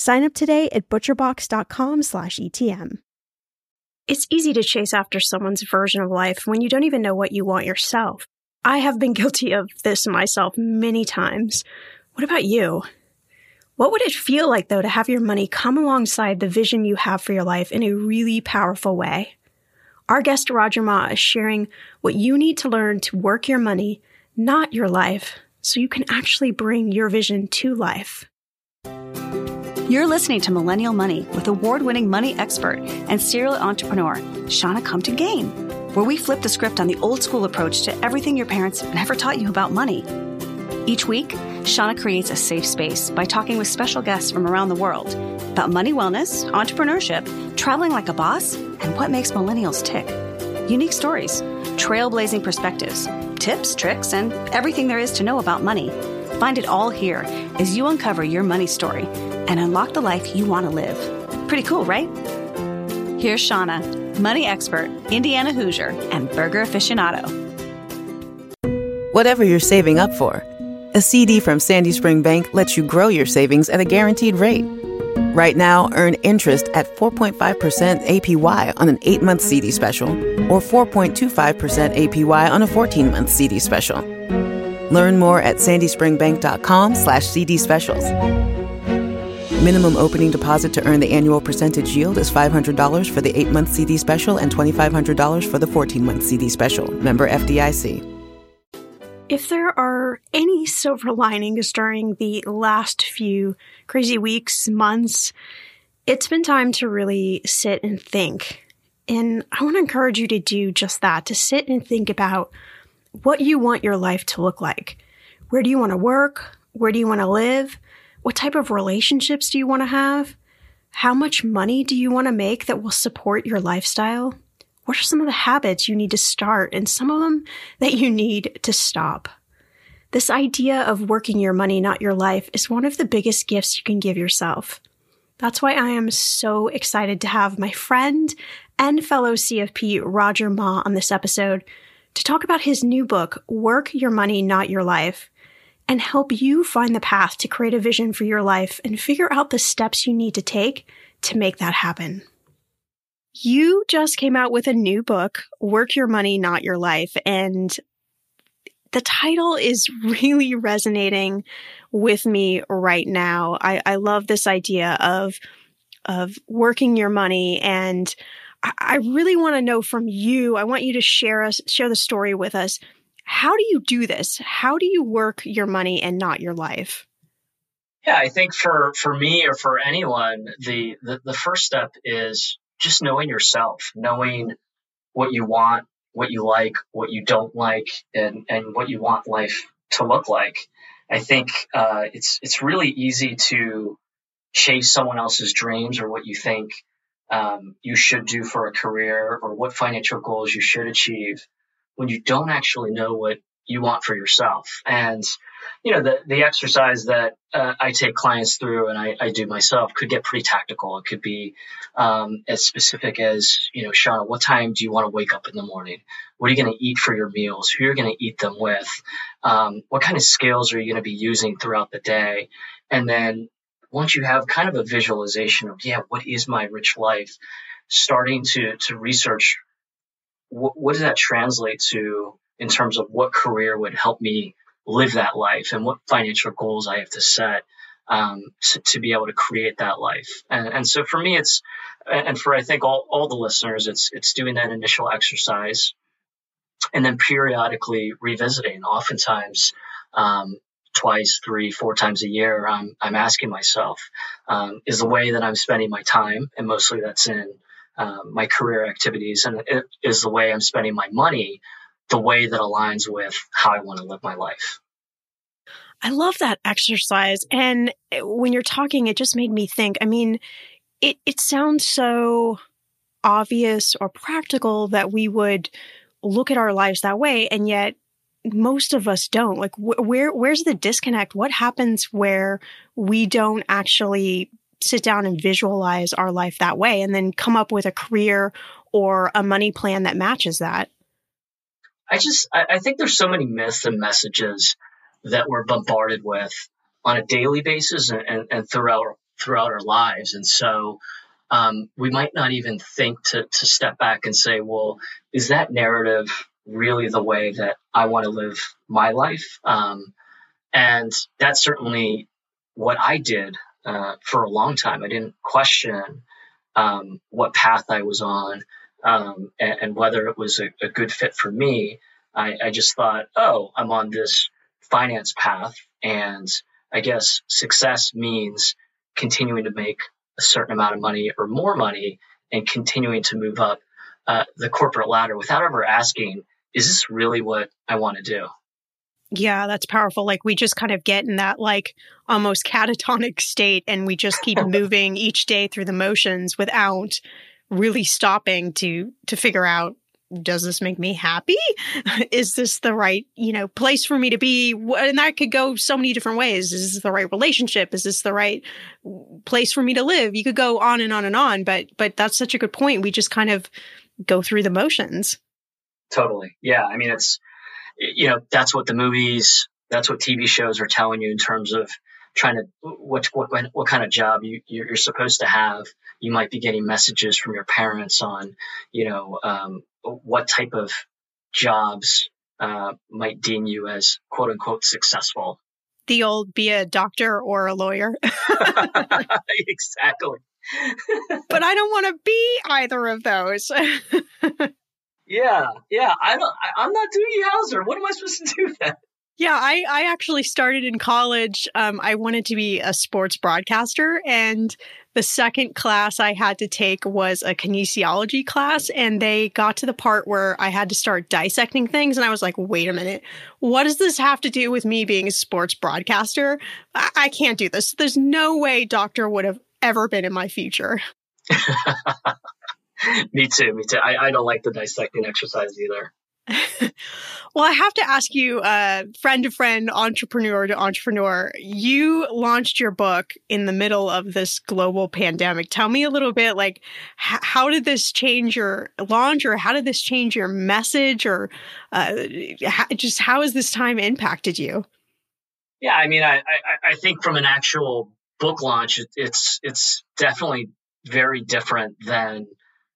Sign up today at butcherbox.com/etm. It's easy to chase after someone's version of life when you don't even know what you want yourself. I have been guilty of this myself many times. What about you? What would it feel like, though, to have your money come alongside the vision you have for your life in a really powerful way? Our guest Roger Ma is sharing what you need to learn to work your money, not your life, so you can actually bring your vision to life. You're listening to Millennial Money with award winning money expert and serial entrepreneur, Shannah Compton Game, where we flip the script on the old school approach to everything your parents never taught you about money. Each week, Shannah creates a safe space by talking with special guests from around the world about money wellness, entrepreneurship, traveling like a boss, and what makes millennials tick. Unique stories, trailblazing perspectives, tips, tricks, and everything there is to know about money. Find it all here as you uncover your money story and unlock the life you want to live. Pretty cool, right? Here's Shannah, money expert, Indiana Hoosier, and burger aficionado. Whatever you're saving up for, a CD from Sandy Spring Bank lets you grow your savings at a guaranteed rate. Right now, earn interest at 4.5% APY on an 8 month CD special or 4.25% APY on a 14 month CD special. Learn more at sandyspringbank.com slash CD specials. Minimum opening deposit to earn the annual percentage yield is $500 for the 8 month CD special and $2,500 for the 14 month CD special. Member FDIC. If there are any silver linings during the last few crazy weeks, months, it's been time to really sit and think. And I want to encourage you to do just that to sit and think about what you want your life to look like. Where do you want to work? Where do you want to live? What type of relationships do you want to have? How much money do you want to make that will support your lifestyle? What are some of the habits you need to start and some of them that you need to stop? This idea of working your money, not your life, is one of the biggest gifts you can give yourself. That's why I am so excited to have my friend and fellow CFP Roger Ma on this episode to talk about his new book, Work Your Money, Not Your Life, and help you find the path to create a vision for your life and figure out the steps you need to take to make that happen. You just came out with a new book, Work Your Money, Not Your Life, and the title is really resonating with me right now. I, I love this idea of of working your money and I, I really want to know from you. I want you to share us share the story with us. How do you do this? How do you work your money and not your life? Yeah, I think for for me or for anyone, the the, the first step is just knowing yourself, knowing what you want, what you like, what you don't like, and, and what you want life to look like. I think uh, it's it's really easy to chase someone else's dreams or what you think um, you should do for a career or what financial goals you should achieve when you don't actually know what you want for yourself. And you know, the, the exercise that uh, I take clients through and I, I, do myself could get pretty tactical. It could be um, as specific as, you know, Shannah, what time do you want to wake up in the morning? What are you going to eat for your meals? Who are you going to eat them with? Um, what kind of skills are you going to be using throughout the day? And then once you have kind of a visualization of, yeah, what is my rich life? Starting to, to research what, what does that translate to in terms of what career would help me live that life and what financial goals I have to set um, to, to, be able to create that life. And, and, so for me, it's, and for I think all, all the listeners, it's, it's doing that initial exercise and then periodically revisiting. Oftentimes, um, twice, three, four times a year, I'm, I'm asking myself, um, is the way that I'm spending my time, and mostly that's in um, my career activities, and it is the way I'm spending my money the way that aligns with how I want to live my life. I love that exercise. And when you're talking, it just made me think. I mean, it, it sounds so obvious or practical that we would look at our lives that way. And yet most of us don't. Like, wh- where, where's the disconnect? What happens where we don't actually sit down and visualize our life that way and then come up with a career or a money plan that matches that? I just I, I think there's so many myths and messages that we're bombarded with on a daily basis and, and, and throughout throughout our lives, and so um, we might not even think to to step back and say, well, is that narrative really the way that I want to live my life? Um, and that's certainly what I did uh, for a long time. I didn't question um, what path I was on um, and, and, whether it was a, a good fit for me. I, I, just thought, oh, I'm on this finance path, and I guess success means continuing to make a certain amount of money or more money and continuing to move up uh, the corporate ladder without ever asking, is this really what I want to do? Yeah, that's powerful. Like we just kind of get in that like almost catatonic state and we just keep moving each day through the motions without really stopping to to figure out does this make me happy? Is this the right, you know, place for me to be? And that could go so many different ways. Is this the right relationship? Is this the right place for me to live? You could go on and on and on, but but that's such a good point. We just kind of go through the motions. Totally. Yeah, I mean it's you know, that's what the movies, that's what TV shows are telling you in terms of trying to what what what kind of job you you're supposed to have. You might be getting messages from your parents on, you know, um, what type of jobs uh, might deem you as quote unquote successful. The old be a doctor or a lawyer. exactly. but I don't want to be either of those. yeah, yeah. I don't. I, am not Doogie Howser. What am I supposed to do then? Yeah, I, I actually started in college. Um, I wanted to be a sports broadcaster, and the second class I had to take was a kinesiology class. And they got to the part where I had to start dissecting things. And I was like, wait a minute, what does this have to do with me being a sports broadcaster? I, I can't do this. There's no way doctor would have ever been in my future. me too. Me too. I, I don't like the dissecting exercise either. well, I have to ask you, uh, friend to friend, entrepreneur to entrepreneur, you launched your book in the middle of this global pandemic. Tell me a little bit, like, h- how did this change your launch, or how did this change your message, or uh, just how has this time impacted you? Yeah, I mean, I, I, I think from an actual book launch, it, it's it's definitely very different than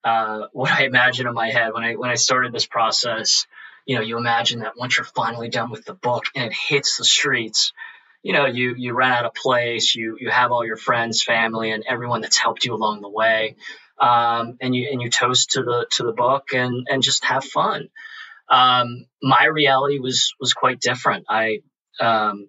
uh, what I imagine in my head when I when I started this process. You know, you imagine that once you're finally done with the book and it hits the streets, you know, you you run out of place, you you have all your friends, family, and everyone that's helped you along the way, um, and you and you toast to the to the book and and just have fun. Um, my reality was was quite different. I um,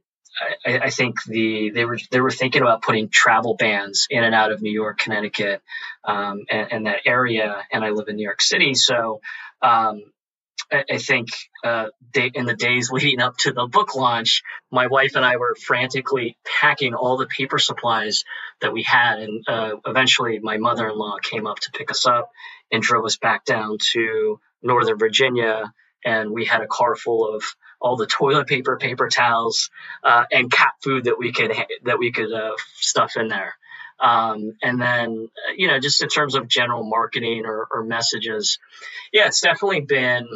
I, I, think the they were they were thinking about putting travel bans in and out of New York, Connecticut, um, and, and, that area. And I live in New York City, so um, I, I, think uh, they, in the days leading up to the book launch, my wife and I were frantically packing all the paper supplies that we had, and uh, eventually my mother-in-law came up to pick us up and drove us back down to Northern Virginia, and we had a car full of all the toilet paper, paper towels, uh, and cat food that we could that we could uh, stuff in there. Um, and then, you know, just in terms of general marketing or, or messages, yeah, it's definitely been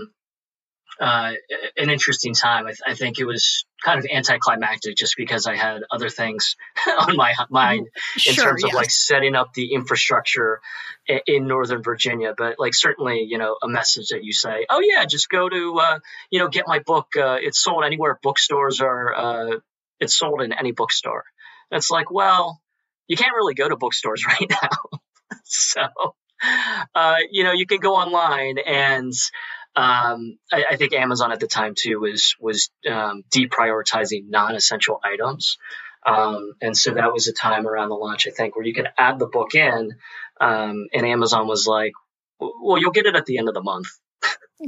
uh, an interesting time. I, th- I, think it was kind of anticlimactic just because I had other things on my mind in sure, terms of like setting up the infrastructure in, in, Northern Virginia. But like certainly, you know, a message that you say, oh yeah, just go to, uh, you know, get my book. Uh, it's sold anywhere bookstores are. Uh, it's sold in any bookstore. It's like, well, you can't really go to bookstores right now. so, uh, you know, you can go online and um, I, I, think Amazon at the time too was was um, deprioritizing non-essential items, um, and so that was a time around the launch I think where you could add the book in, um, and Amazon was like, "Well, you'll get it at the end of the month."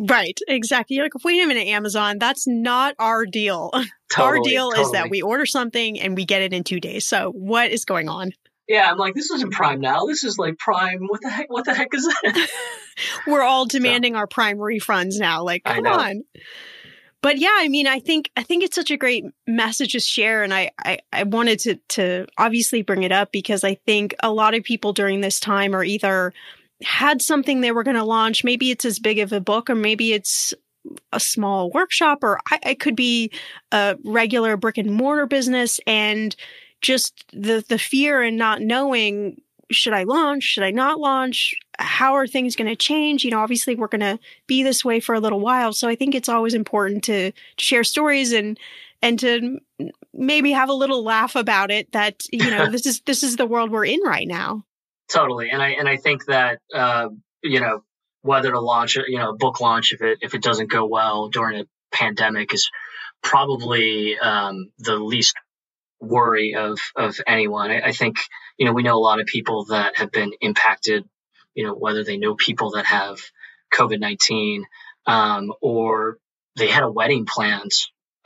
Right, exactly. You're like, wait a minute, Amazon, that's not our deal. Totally, our deal totally. is that we order something and we get it in two days. So, what is going on? Yeah, I'm like, this isn't Prime now. This is like Prime. What the heck? What the heck is that? We're all demanding so, our Prime refunds now. Like, come on. But yeah, I mean, I think I think it's such a great message to share, and I, I I wanted to to obviously bring it up because I think a lot of people during this time are either had something they were going to launch. Maybe it's as big of a book, or maybe it's a small workshop, or I, it could be a regular brick and mortar business, and just the the fear and not knowing should I launch? Should I not launch? How are things going to change? You know, obviously we're going to be this way for a little while. So I think it's always important to, to share stories and, and to maybe have a little laugh about it that, you know, this is, this is the world we're in right now. Totally. And I, and I think that, uh, you know, whether to launch, you know, a book launch, if it, if it doesn't go well during a pandemic is probably, um, the least worry of of anyone. I, I, think you know we know a lot of people that have been impacted. You know whether they know people that have COVID nineteen um, or they had a wedding planned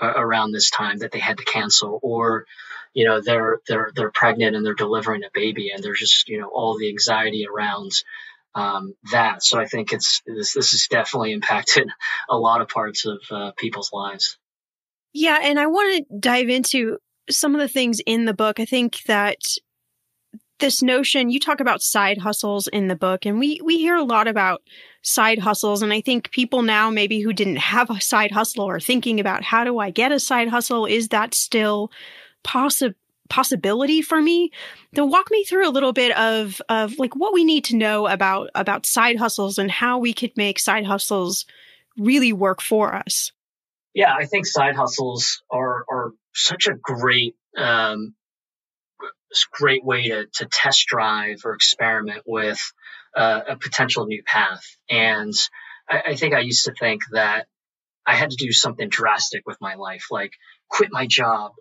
uh, around this time that they had to cancel, or you know they're they're they're pregnant and they're delivering a baby and there's just you know all the anxiety around um, that. So I think it's this this has definitely impacted a lot of parts of uh, people's lives. Yeah, and I want to dive into some of the things in the book, I think that this notion you talk about side hustles in the book and we we hear a lot about side hustles and I think people now maybe who didn't have a side hustle are thinking about how do I get a side hustle is that still possibility for me to walk me through a little bit of of like what we need to know about about side hustles and how we could make side hustles really work for us yeah i think side hustles are are such a great um, great way to, to test drive or experiment with uh, a potential new path. And I, I, think I used to think that I had to do something drastic with my life, like quit my job,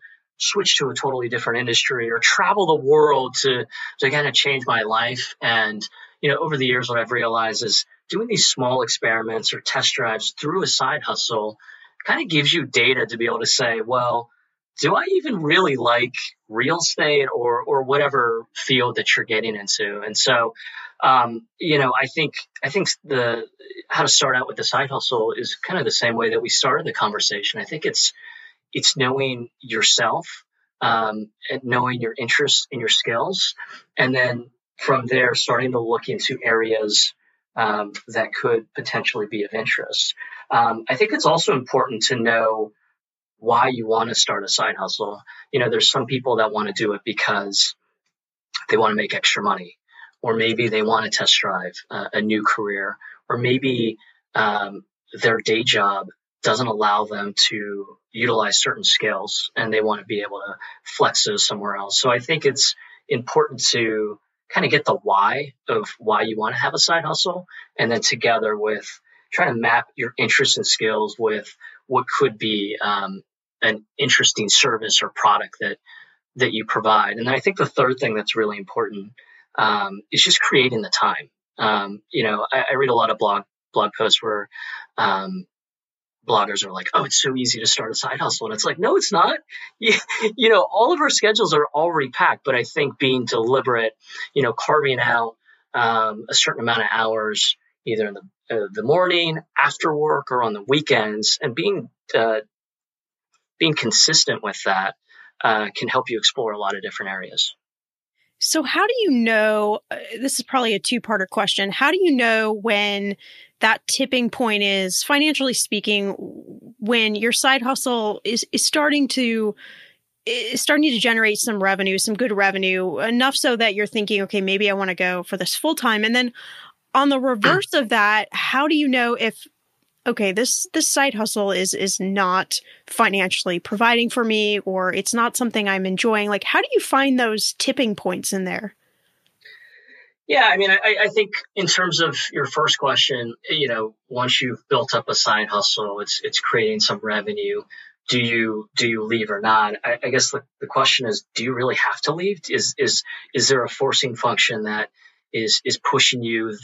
switch to a totally different industry, or travel the world to to kind of change my life. And you know, over the years, what I've realized is doing these small experiments or test drives through a side hustle kind of gives you data to be able to say, well, do I even really like real estate or or whatever field that you're getting into? And so, um, you know, I think I think the how to start out with the side hustle is kind of the same way that we started the conversation. I think it's it's knowing yourself, um, and knowing your interests and your skills, and then from there starting to look into areas um, that could potentially be of interest. Um, I think it's also important to know why you want to start a side hustle. You know, there's some people that want to do it because they want to make extra money, or maybe they want to test drive uh, a new career, or maybe um, their day job doesn't allow them to utilize certain skills and they want to be able to flex those somewhere else. So I think it's important to kind of get the why of why you want to have a side hustle and then together with trying to map your interests and skills with what could be um, an interesting service or product that that you provide. And I think the third thing that's really important um, is just creating the time. Um, you know, I, I, read a lot of blog blog posts where um, bloggers are like, "Oh, it's so easy to start a side hustle," and it's like, no, it's not. You, you know, all of our schedules are already packed, but I think being deliberate, you know, carving out um, a certain amount of hours, either in the uh, the morning, after work, or on the weekends, and being uh, being consistent with that uh, can help you explore a lot of different areas. So, how do you know? Uh, this is probably a two parter question. How do you know when that tipping point is, financially speaking, when your side hustle is, is starting to is starting to generate some revenue, some good revenue, enough so that you're thinking, okay, maybe I want to go for this full time. And then on the reverse of that, how do you know if okay, this this side hustle is is not financially providing for me or it's not something I'm enjoying. Like how do you find those tipping points in there? Yeah, I mean, I, I think in terms of your first question, you know, once you've built up a side hustle, it's it's creating some revenue. Do you do you leave or not? I, I guess the, the question is, do you really have to leave? Is is is there a forcing function that is is pushing you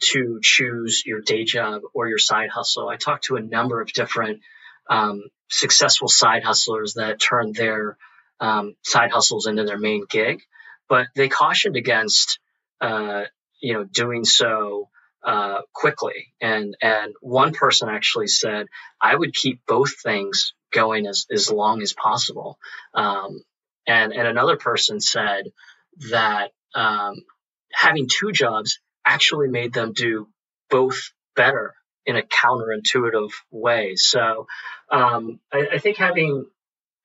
to choose your day job or your side hustle. I talked to a number of different um, successful side hustlers that turned their um, side hustles into their main gig, but they cautioned against, uh, you know, doing so uh, quickly. And and one person actually said, I would keep both things going as as long as possible. Um, and and another person said that um, having two jobs actually made them do both better in a counterintuitive way. So um, I, I, think having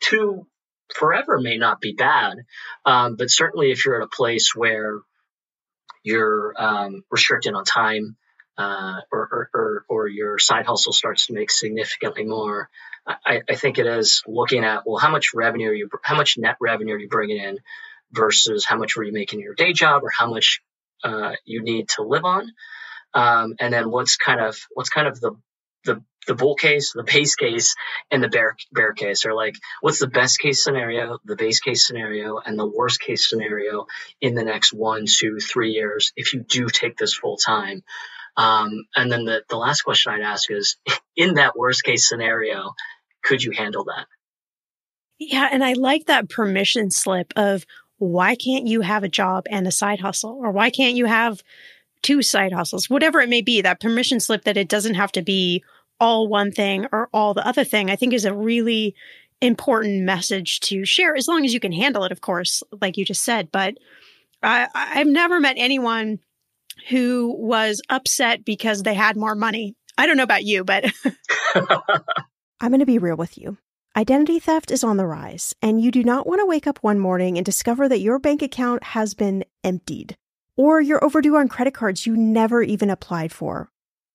two forever may not be bad, um, but certainly if you're at a place where you're um, restricted on time uh, or, or, or, your side hustle starts to make significantly more, I, I think it is looking at well, how much revenue are you, how much net revenue are you bringing in versus how much were you making in your day job or how much uh, you need to live on, um, and then what's kind of what's kind of the the the bull case, the base case, and the bear bear case, or like what's the best case scenario, the base case scenario, and the worst case scenario in the next one, two, three years if you do take this full time. Um, and then the, the last question I'd ask is, in that worst case scenario, could you handle that? Yeah, and I like that permission slip of why can't you have a job and a side hustle? Or why can't you have two side hustles? Whatever it may be, that permission slip that it doesn't have to be all one thing or all the other thing, I think is a really important message to share as long as you can handle it, of course, like you just said. But I, I've never met anyone who was upset because they had more money. I don't know about you, but I'm going to be real with you. Identity theft is on the rise, and you do not want to wake up one morning and discover that your bank account has been emptied, or you're overdue on credit cards you never even applied for.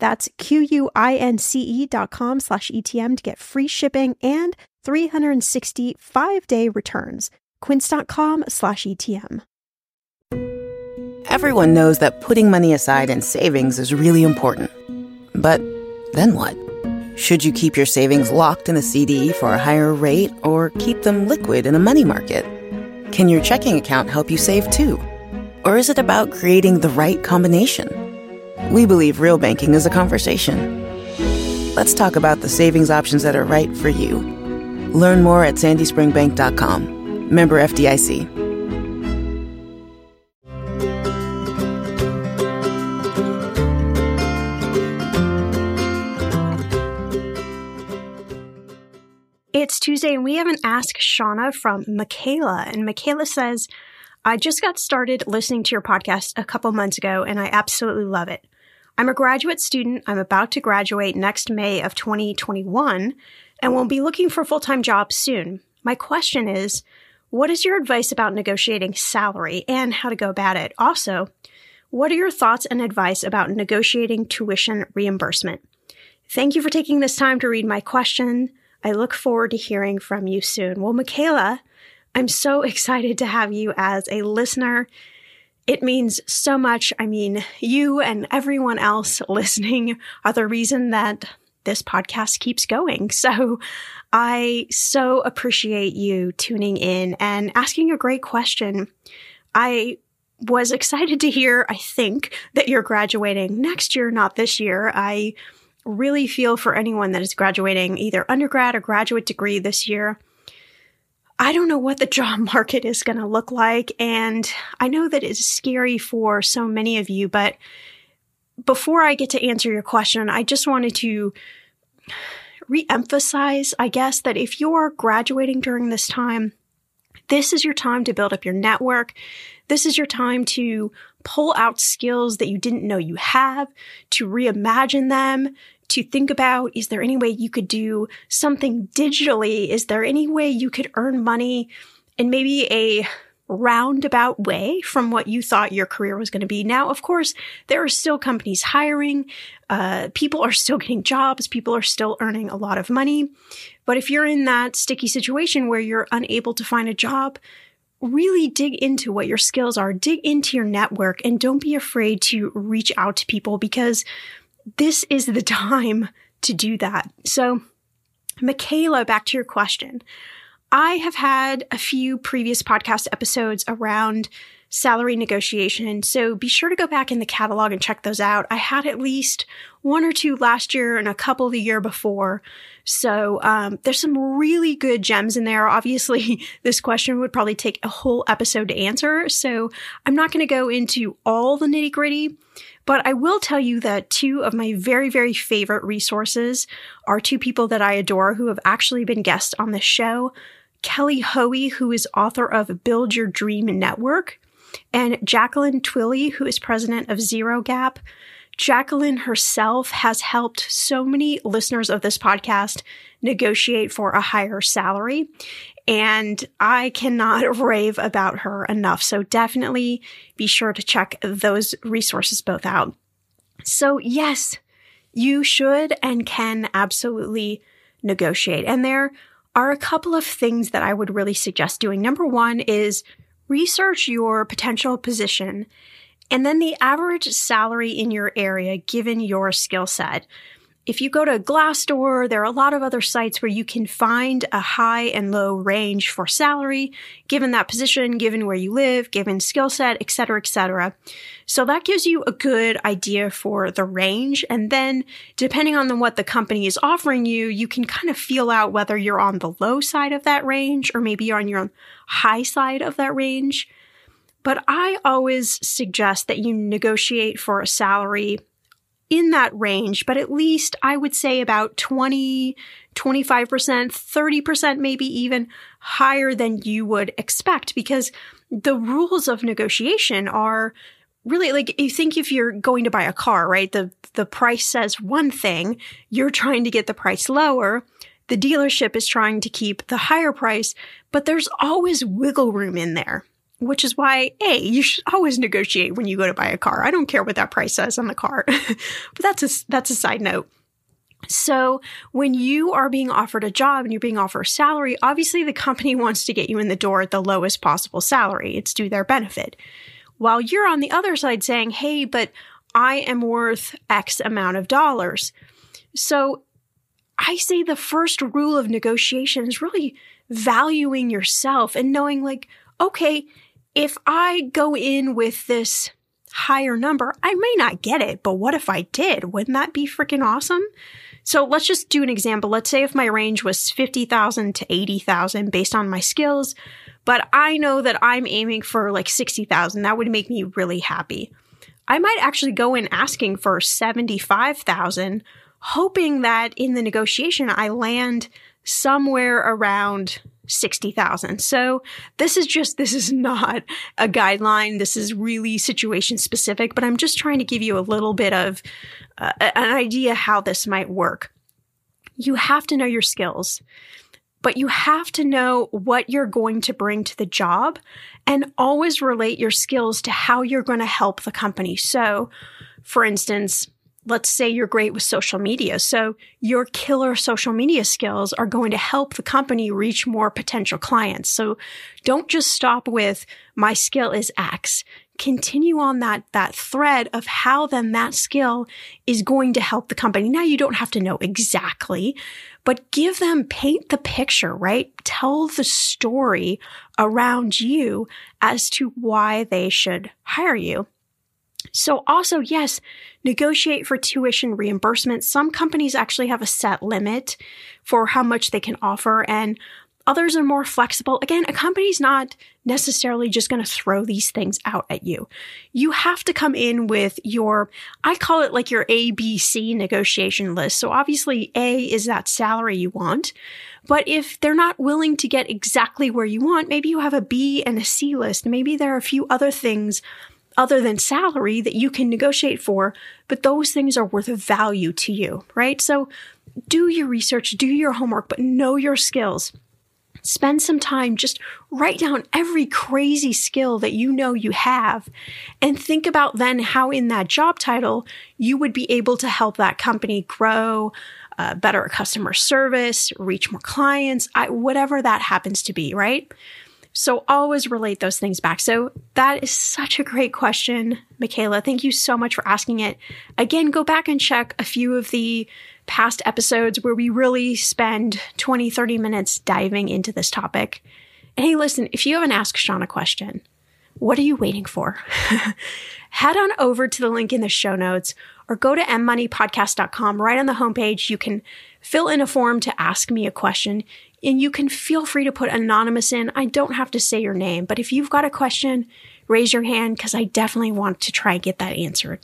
That's Q-U-I-N-C-E dot com slash ETM to get free shipping and 365 day returns. Quince.com slash ETM. Everyone knows that putting money aside in savings is really important. But then what? Should you keep your savings locked in a CD for a higher rate or keep them liquid in a money market? Can your checking account help you save too? Or is it about creating the right combination? We believe real banking is a conversation. Let's talk about the savings options that are right for you. Learn more at sandyspringbank.com. Member FDIC. It's Tuesday and we have an Ask Shannah from Michaela. And Michaela says, I just got started listening to your podcast a couple months ago and I absolutely love it. I'm a graduate student. I'm about to graduate next May of 2021 and will be looking for a full time job soon. My question is, what is your advice about negotiating salary and how to go about it? Also, what are your thoughts and advice about negotiating tuition reimbursement? Thank you for taking this time to read my question. I look forward to hearing from you soon. Well, Michaela, I'm so excited to have you as a listener. It means so much. I mean, you and everyone else listening are the reason that this podcast keeps going. So I so appreciate you tuning in and asking a great question. I was excited to hear, I think, that you're graduating next year, not this year. I really feel for anyone that is graduating either undergrad or graduate degree this year. I don't know what the job market is going to look like. And I know that it's scary for so many of you, but before I get to answer your question, I just wanted to re-emphasize, I guess, that if you're graduating during this time, this is your time to build up your network. This is your time to pull out skills that you didn't know you have, to reimagine them, to think about is there any way you could do something digitally? Is there any way you could earn money in maybe a roundabout way from what you thought your career was going to be. Now, of course, there are still companies hiring. Uh, people are still getting jobs. People are still earning a lot of money. But if you're in that sticky situation where you're unable to find a job, really dig into what your skills are, dig into your network, and don't be afraid to reach out to people because this is the time to do that. So, Michaela, back to your question. I have had a few previous podcast episodes around salary negotiation. So be sure to go back in the catalog and check those out. I had at least one or two last year and a couple the year before. So um, there's some really good gems in there. Obviously, this question would probably take a whole episode to answer. So I'm not going to go into all the nitty gritty. But I will tell you that two of my very, very favorite resources are two people that I adore who have actually been guests on this show. Kelly Hoey, who is author of Build Your Dream Network, and Jacqueline Twillie, who is president of Zero Gap. Jacqueline herself has helped so many listeners of this podcast negotiate for a higher salary. And I cannot rave about her enough. So definitely be sure to check those resources both out. So yes, you should and can absolutely negotiate. And there are a couple of things that I would really suggest doing. Number one is research your potential position and then the average salary in your area given your skill set. If you go to Glassdoor, there are a lot of other sites where you can find a high and low range for salary, given that position, given where you live, given skill set, et cetera, et cetera. So that gives you a good idea for the range. And then depending on the, what the company is offering you, you can kind of feel out whether you're on the low side of that range or maybe you're on your high side of that range. But I always suggest that you negotiate for a salary in that range, but at least I would say about 20, 25%, 30%, maybe even higher than you would expect because the rules of negotiation are really like you think if you're going to buy a car, right? The the price says one thing, you're trying to get the price lower. The dealership is trying to keep the higher price, but there's always wiggle room in there, which is why A, you should always negotiate when you go to buy a car. I don't care what that price says on the car. but that's a that's a side note. So when you are being offered a job and you're being offered a salary, obviously the company wants to get you in the door at the lowest possible salary. It's to their benefit. While you're on the other side saying, hey, but I am worth X amount of dollars. So I say the first rule of negotiation is really valuing yourself and knowing, like, okay, if I go in with this higher number, I may not get it, but what if I did? Wouldn't that be freaking awesome? So let's just do an example. Let's say if my range was 50,000 to 80,000 based on my skills, but I know that I'm aiming for like 60,000. That would make me really happy. I might actually go in asking for 75,000, hoping that in the negotiation I land somewhere around 60,000. So this is just, this is not a guideline. This is really situation specific, but I'm just trying to give you a little bit of uh, an idea how this might work. You have to know your skills but you have to know what you're going to bring to the job and always relate your skills to how you're going to help the company. So, for instance, let's say you're great with social media. So your killer social media skills are going to help the company reach more potential clients. So don't just stop with my skill is X. Continue on that, that thread of how then that skill is going to help the company. Now you don't have to know exactly, but give them, paint the picture, right? Tell the story around you as to why they should hire you. So also, yes, negotiate for tuition reimbursement. Some companies actually have a set limit for how much they can offer and Others are more flexible. Again, a company's not necessarily just going to throw these things out at you. You have to come in with your, I call it like your ABC negotiation list. So obviously A is that salary you want. But if they're not willing to get exactly where you want, maybe you have a B and a C list. Maybe there are a few other things other than salary that you can negotiate for, but those things are worth a value to you, right? So do your research, do your homework, but know your skills. Spend some time, just write down every crazy skill that you know you have and think about then how in that job title you would be able to help that company grow, uh, better customer service, reach more clients, I, whatever that happens to be, right? So always relate those things back. So that is such a great question, Michaela. Thank you so much for asking it. Again, go back and check a few of the past episodes where we really spend 20, 30 minutes diving into this topic. And hey, listen, if you haven't asked Shannah a question, what are you waiting for? Head on over to the link in the show notes or go to mmoneypodcast.com. Right on the homepage, you can fill in a form to ask me a question and you can feel free to put anonymous in. I don't have to say your name, but if you've got a question, raise your hand because I definitely want to try and get that answered.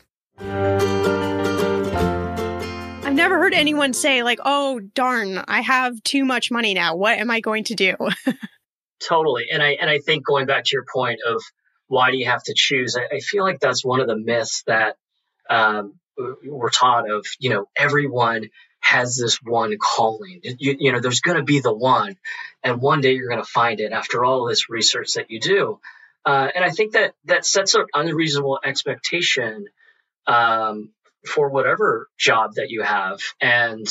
I've never heard anyone say, like, oh, darn, I have too much money now. What am I going to do? totally. And I, and I think going back to your point of why do you have to choose, I, I feel like that's one of the myths that um, we're taught of, you know, everyone has this one calling. You, you know, there's going to be the one, and one day you're going to find it after all this research that you do. Uh, and I think that that sets an unreasonable expectation um, for whatever job that you have. And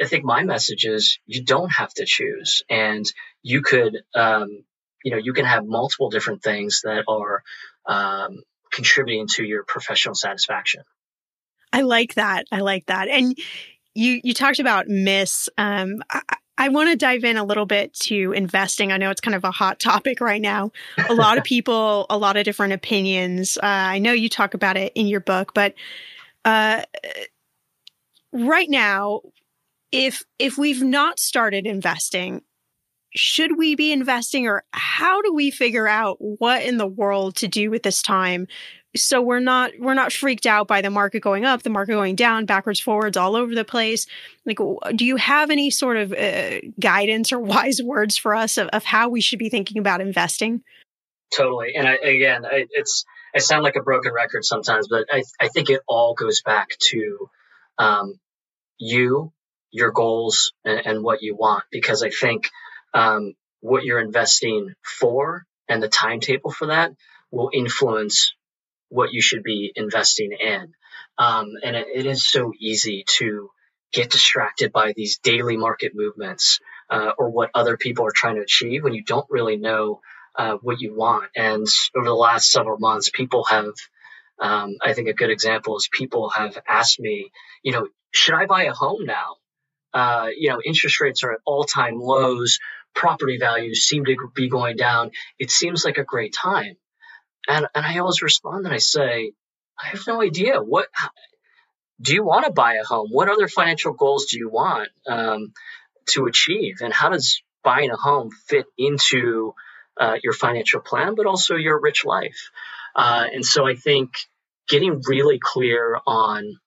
I think my message is you don't have to choose, and you could, um, you know, you can have multiple different things that are um, contributing to your professional satisfaction. I like that. I like that. And you you talked about miss. Um, I, I want to dive in a little bit to investing. I know it's kind of a hot topic right now. A lot of people, a lot of different opinions. Uh, I know you talk about it in your book, but uh, right now, if if we've not started investing, should we be investing, or how do we figure out what in the world to do with this time? So we're not we're not freaked out by the market going up the market going down backwards forwards all over the place. Like do you have any sort of uh, guidance or wise words for us of, of how we should be thinking about investing? Totally. And I, again I, it's i sound like a broken record sometimes but i, I think it all goes back to um, you your goals and, and, what you want. Because i think um, what you're investing for and the timetable for that will influence what you should be investing in. Um, and it, it is so easy to get distracted by these daily market movements uh, or what other people are trying to achieve when you don't really know uh, what you want. And over the last several months, people have, um, I think a good example is people have asked me, you know, should I buy a home now? Uh, you know, interest rates are at all time lows. Property values seem to be going down. It seems like a great time. And, and I always respond and I say, I have no idea. What do you want to buy a home? What other financial goals do you want um, to achieve? And how does buying a home fit into uh, your financial plan, but also your rich life? Uh, and so I think getting really clear on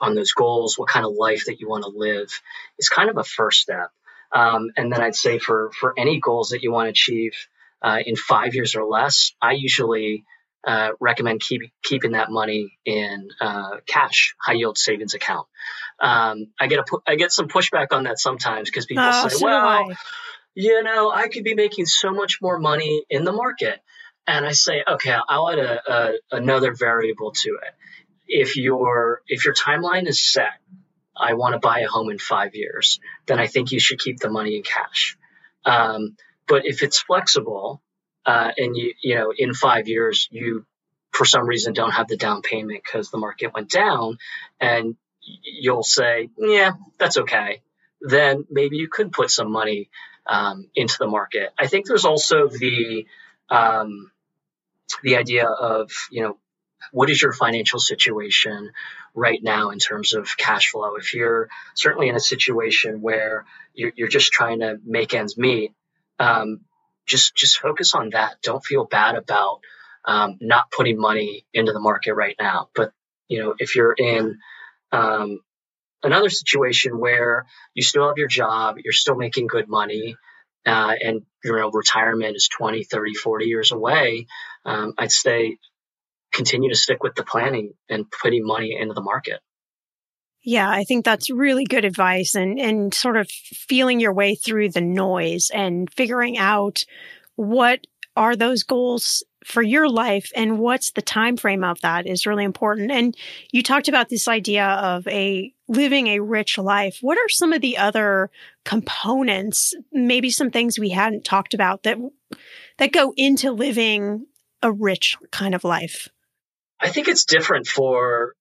on those goals, what kind of life that you want to live, is kind of a first step. Um, and then I'd say for for any goals that you want to achieve, uh, in five years or less, I usually uh, recommend keep, keeping that money in uh, cash, high yield savings account. Um, I get a I get some pushback on that sometimes because people oh, say, so "Well, you know, I could be making so much more money in the market," and I say, "Okay, I'll add a, a, another variable to it. If your if your timeline is set, I want to buy a home in five years, then I think you should keep the money in cash." Um, but if it's flexible, uh, and you you know in five years you for some reason don't have the down payment because the market went down, and you'll say, yeah, that's okay. Then maybe you could put some money um, into the market. I think there's also the um, the idea of you know what is your financial situation right now in terms of cash flow? If you're certainly in a situation where you're, you're just trying to make ends meet, um, just just focus on that. Don't feel bad about um, not putting money into the market right now. But you know, if you're in um, another situation where you still have your job, you're still making good money, uh, and you know retirement is 20, 30, 40 years away, um, I'd say continue to stick with the planning and putting money into the market. Yeah, I think that's really good advice and and sort of feeling your way through the noise and figuring out what are those goals for your life and what's the time frame of that is really important. And you talked about this idea of a living a rich life. What are some of the other components, maybe some things we hadn't talked about that that go into living a rich kind of life? I think it's different for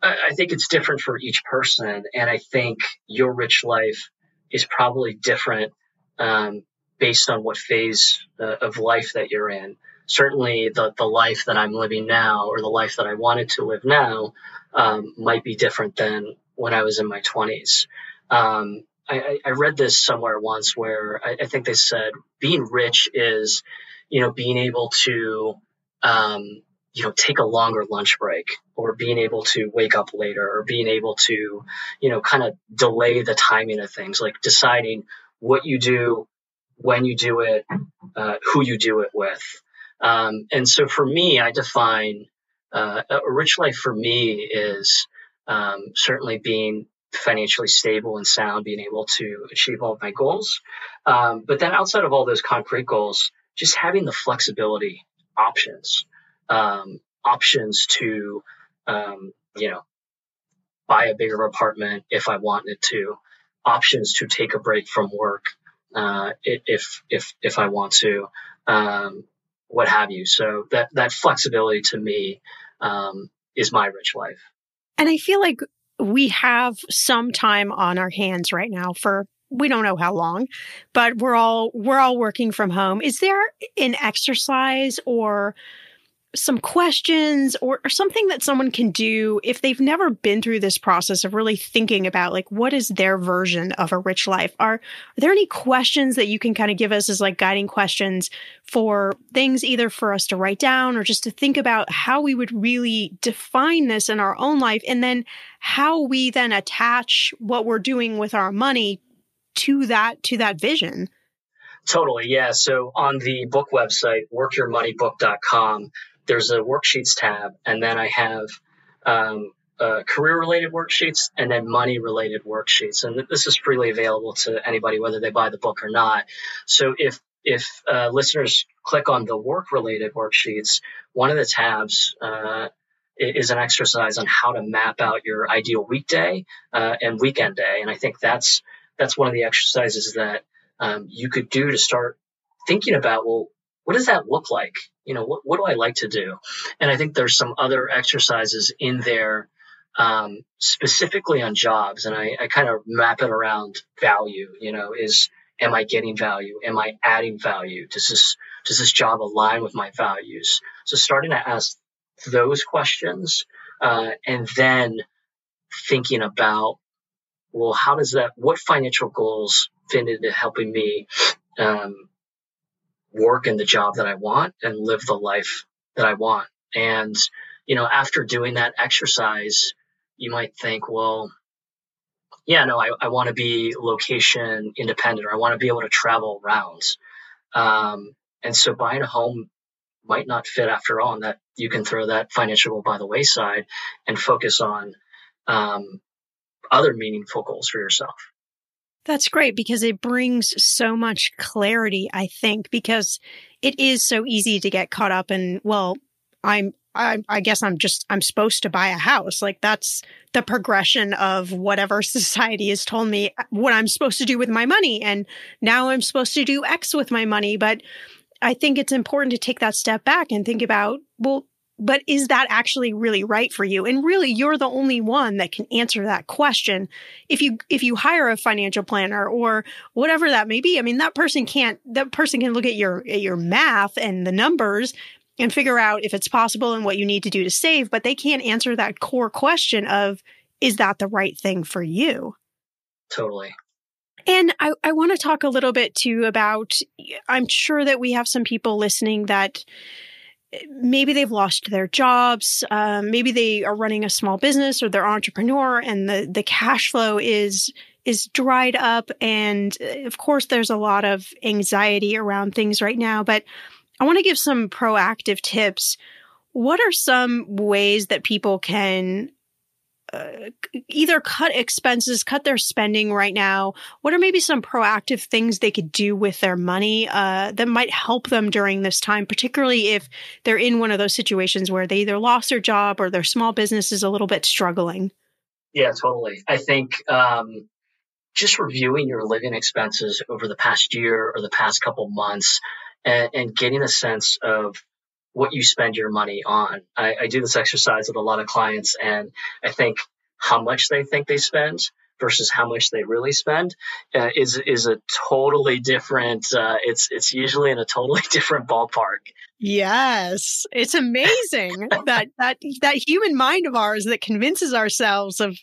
I think it's different for each person, and I think your rich life is probably different um, based on what phase uh, of life that you're in. Certainly, the the life that I'm living now, or the life that I wanted to live now, um, might be different than when I was in my 20s. Um, I, I, read this somewhere once where I, I, think they said being rich is, you know, being able to um, you know, take a longer lunch break or being able to wake up later or being able to, you know, kind of delay the timing of things, like deciding what you do, when you do it, uh, who you do it with. Um, and so for me, I define uh, a rich life for me is um, certainly being financially stable and sound, being able to achieve all of my goals. Um, but then outside of all those concrete goals, just having the flexibility options um, options to, um, you know, buy a bigger apartment if I wanted to, options to take a break from work uh, if if if I want to, um, what have you. So that that flexibility to me um, is my rich life. And I feel like we have some time on our hands right now for we don't know how long, but we're all we're all working from home. Is there an exercise or some questions or, or, something that someone can do if they've never been through this process of really thinking about like what is their version of a rich life are, are there any questions that you can kind of give us as like guiding questions for things either for us to write down or just to think about how we would really define this in our own life and then how we then attach what we're doing with our money to that to that vision Totally, yeah. So on the book website, workyourmoneybook.com, there's a worksheets tab, and then I have um, uh, career related worksheets and then money related worksheets. And this is freely available to anybody, whether they buy the book or not. So if if uh, listeners click on the work related worksheets, one of the tabs uh, is an exercise on how to map out your ideal weekday uh, and weekend day. And I think that's that's one of the exercises that um, you could do to start thinking about well what does that look like? You know, what, what do I like to do? And I think there's some other exercises in there um, specifically on jobs. And I, I kind of map it around value, you know, is, am I getting value? Am I adding value? Does this, does this job align with my values? So starting to ask those questions, uh, and then thinking about, well, how does that, what financial goals fit into helping me, um, work in the job that I want and live the life that I want. And, you know, after doing that exercise, you might think, well, yeah, no, I, I want to be location independent or I want to be able to travel around. Um, and so buying a home might not fit after all, and that you can throw that financial goal by the wayside and focus on um, other meaningful goals for yourself. That's great because it brings so much clarity, I think, because it is so easy to get caught up in, well, I'm, I, I guess I'm just, I'm supposed to buy a house. Like that's the progression of whatever society has told me what I'm supposed to do with my money. And now I'm supposed to do X with my money. But I think it's important to take that step back and think about, well, but is that actually really right for you? And really you're the only one that can answer that question. If you if you hire a financial planner or whatever that may be i mean that person can't that person can look at your at your math and the numbers and figure out if it's possible and what you need to do to save but they can't answer that core question of is that the right thing for you? Totally. And I, I want to talk a little bit too about i'm sure that we have some people listening that maybe they've lost their jobs um, maybe they are running a small business or they're entrepreneur and the the cash flow is is dried up. And uh, of course there's a lot of anxiety around things right now but i want to give some proactive tips. What are some ways that people can uh, either cut expenses, cut their spending right now? What are maybe some proactive things they could do with their money uh, that might help them during this time, particularly if they're in one of those situations where they either lost their job or their small business is a little bit struggling? Yeah, totally. I think um, just reviewing your living expenses over the past year or the past couple months and, and getting a sense of what you spend your money on. I, I do this exercise with a lot of clients, and I think how much they think they spend versus how much they really spend uh, is is a totally different. Uh, it's it's usually in a totally different ballpark. Yes, it's amazing that that that human mind of ours that convinces ourselves of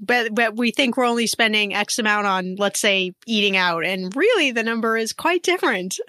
but but we think we're only spending X amount on, let's say, eating out, and really the number is quite different.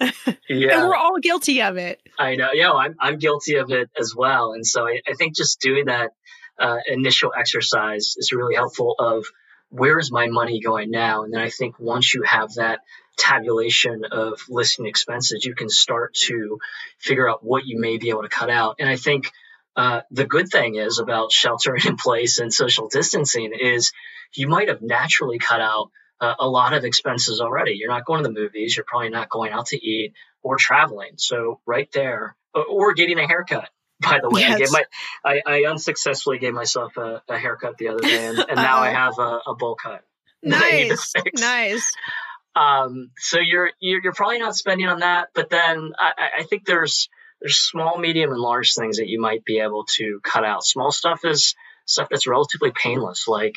Yeah, and we're all guilty of it. I know. Yeah, I'm I'm guilty of it as well, and so I, I think just doing that uh, initial exercise is really helpful. Of where is my money going now, and then I think once you have that tabulation of listing expenses, you can start to figure out what you may be able to cut out. And I think uh, the good thing is about sheltering in place and social distancing is you might have naturally cut out uh, a lot of expenses already. You're not going to the movies. You're probably not going out to eat or traveling. So right there, or getting a haircut. By the way, yes. I my I, I, unsuccessfully gave myself a, a, haircut the other day, and, and now I have a, a bowl cut. Nice, nice. Um, so you're, you're, you're probably not spending on that, but then I, I think there's there's small, medium, and large things that you might be able to cut out. Small stuff is stuff that's relatively painless, like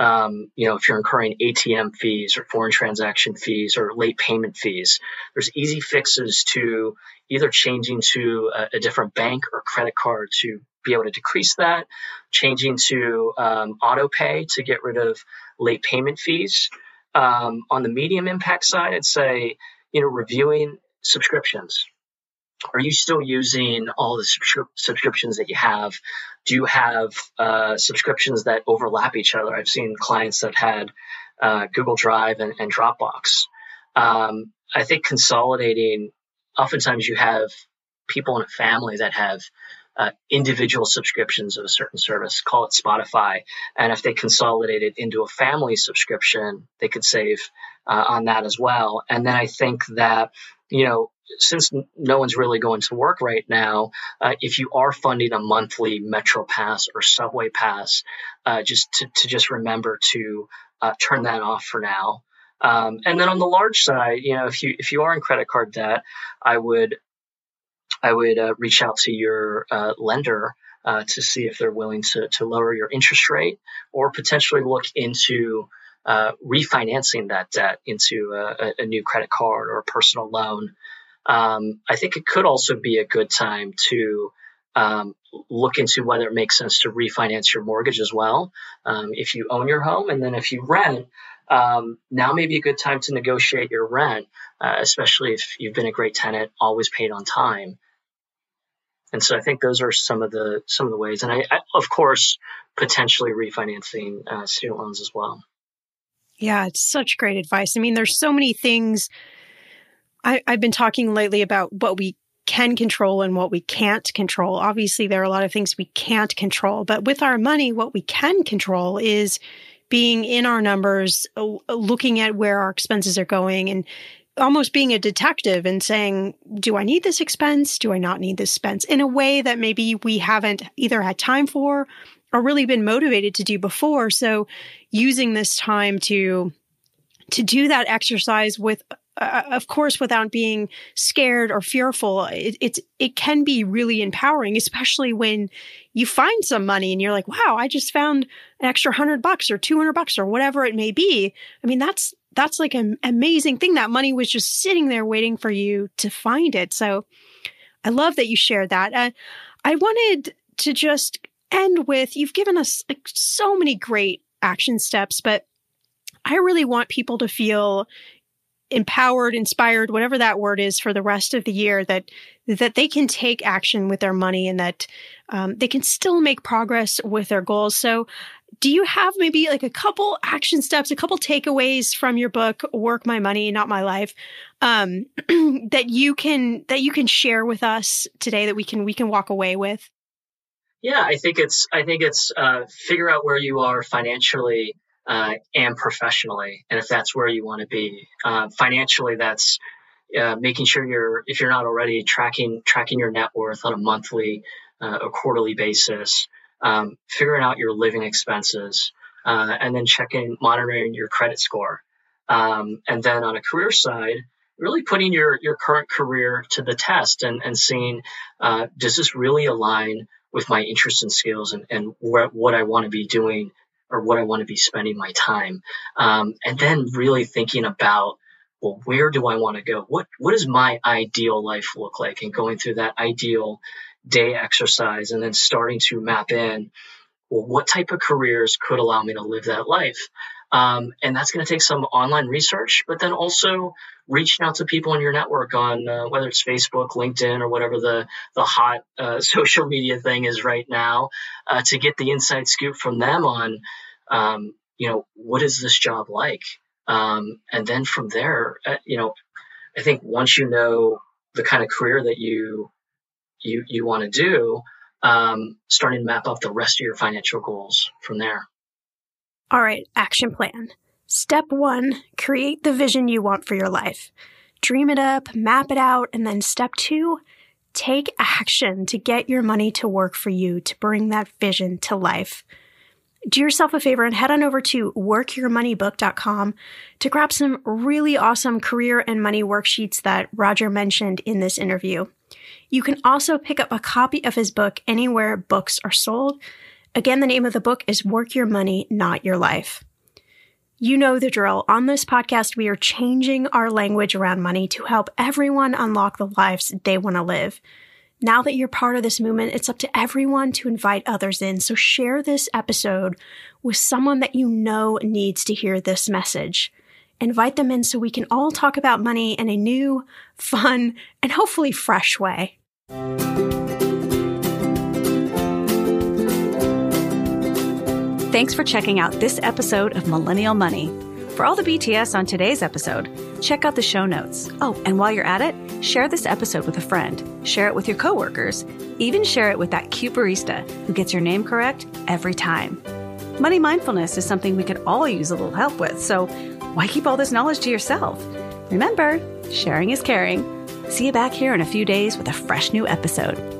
um, you know, if you're incurring ATM fees or foreign transaction fees or late payment fees, there's easy fixes to either changing to a, a different bank or credit card to be able to decrease that, changing to um, auto pay to get rid of late payment fees. Um, on the medium impact side, I'd say, you know, reviewing subscriptions. Are you still using all the subscri- subscriptions that you have? Do you have uh, subscriptions that overlap each other? I've seen clients that had uh, Google Drive and, and Dropbox. Um, I think consolidating, oftentimes you have people in a family that have uh, individual subscriptions of a certain service, call it Spotify. And if they consolidate it into a family subscription, they could save uh, on that as well. And then I think that, you know, since no one's really going to work right now, uh, if you are funding a monthly Metro Pass or Subway Pass, uh, just to, to, just remember to uh, turn that off for now. Um, and then on the large side, you know, if you if you are in credit card debt, I would I would uh, reach out to your uh, lender uh, to see if they're willing to, to lower your interest rate or potentially look into refinancing that debt into a, a, new credit card or a personal loan. Um, I think it could also be a good time to um, look into whether it makes sense to refinance your mortgage as well. Um, if you own your home and then if you rent, um, now may be a good time to negotiate your rent, uh, especially if you've been a great tenant, always paid on time. And so I think those are some of the some of the ways, and I, I of course potentially refinancing uh, student loans as well. Yeah, it's such great advice. I mean, there's so many things. I, I've been talking lately about what we can control and what we can't control. Obviously, there are a lot of things we can't control, but with our money, what we can control is being in our numbers, uh, looking at where our expenses are going and almost being a detective and saying, do I need this expense? Do I not need this expense? In a way that maybe we haven't either had time for or really been motivated to do before. So using this time to to do that exercise with uh, of course without being scared or fearful it, it's it can be really empowering especially when you find some money and you're like wow i just found an extra 100 bucks or 200 bucks or whatever it may be i mean that's that's like an amazing thing. That money was just sitting there waiting for you to find it. So I love that you shared that. Uh, I wanted to just end with you've given us like so many great action steps, but I really want people to feel empowered, inspired, whatever that word is for the rest of the year that that they can take action with their money and that um, they can still make progress with their goals. So do you have maybe like a couple action steps, a couple takeaways from your book, Work My Money, Not My Life, um, that you can that you can share with us today that we can we can walk away with? Yeah, I think it's I think it's uh, figure out where you are financially uh, and professionally, and if that's where you want to be. Uh, financially, that's uh, making sure you're if you're not already tracking tracking your net worth on a monthly uh, or quarterly basis um, figuring out your living expenses, uh, and then checking, monitoring your credit score. Um, and then on a career side, really putting your, your current career to the test and, and seeing, uh, does this really align with my interests and skills and, and wh- what I want to be doing or what I want to be spending my time. Um, and then really thinking about, well, where do I want to go? What, what does my ideal life look like? And going through that ideal day exercise and then starting to map in well, what type of careers could allow me to live that life? Um, and that's going to take some online research, but then also reaching out to people in your network on uh, whether it's Facebook, LinkedIn, or whatever the the hot uh, social media thing is right now, uh, to get the inside scoop from them on, um, you know, what is this job like? Um, and then from there, uh, you know, I think once you know the kind of career that you you, you want to do, um, starting to map out the rest of your financial goals from there. All right, action plan. Step one, create the vision you want for your life. Dream it up, map it out, and then step two, take action to get your money to work for you to bring that vision to life. Do yourself a favor and head on over to workyourmoneybook.com to grab some really awesome career and money worksheets that Roger mentioned in this interview. You can also pick up a copy of his book anywhere books are sold. Again, the name of the book is Work Your Money, Not Your Life. You know the drill. On this podcast, we are changing our language around money to help everyone unlock the lives they want to live. Now that you're part of this movement, it's up to everyone to invite others in. So share this episode with someone that you know needs to hear this message. Invite them in so we can all talk about money in a new, fun, and hopefully fresh way. Thanks for checking out this episode of Millennial Money. For all the BTS on today's episode, check out the show notes. Oh, and while you're at it, share this episode with a friend, share it with your coworkers, even share it with that cute barista who gets your name correct every time. Money mindfulness is something we could all use a little help with, so why keep all this knowledge to yourself? Remember, sharing is caring. See you back here in a few days with a fresh new episode.